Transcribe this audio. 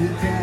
you down.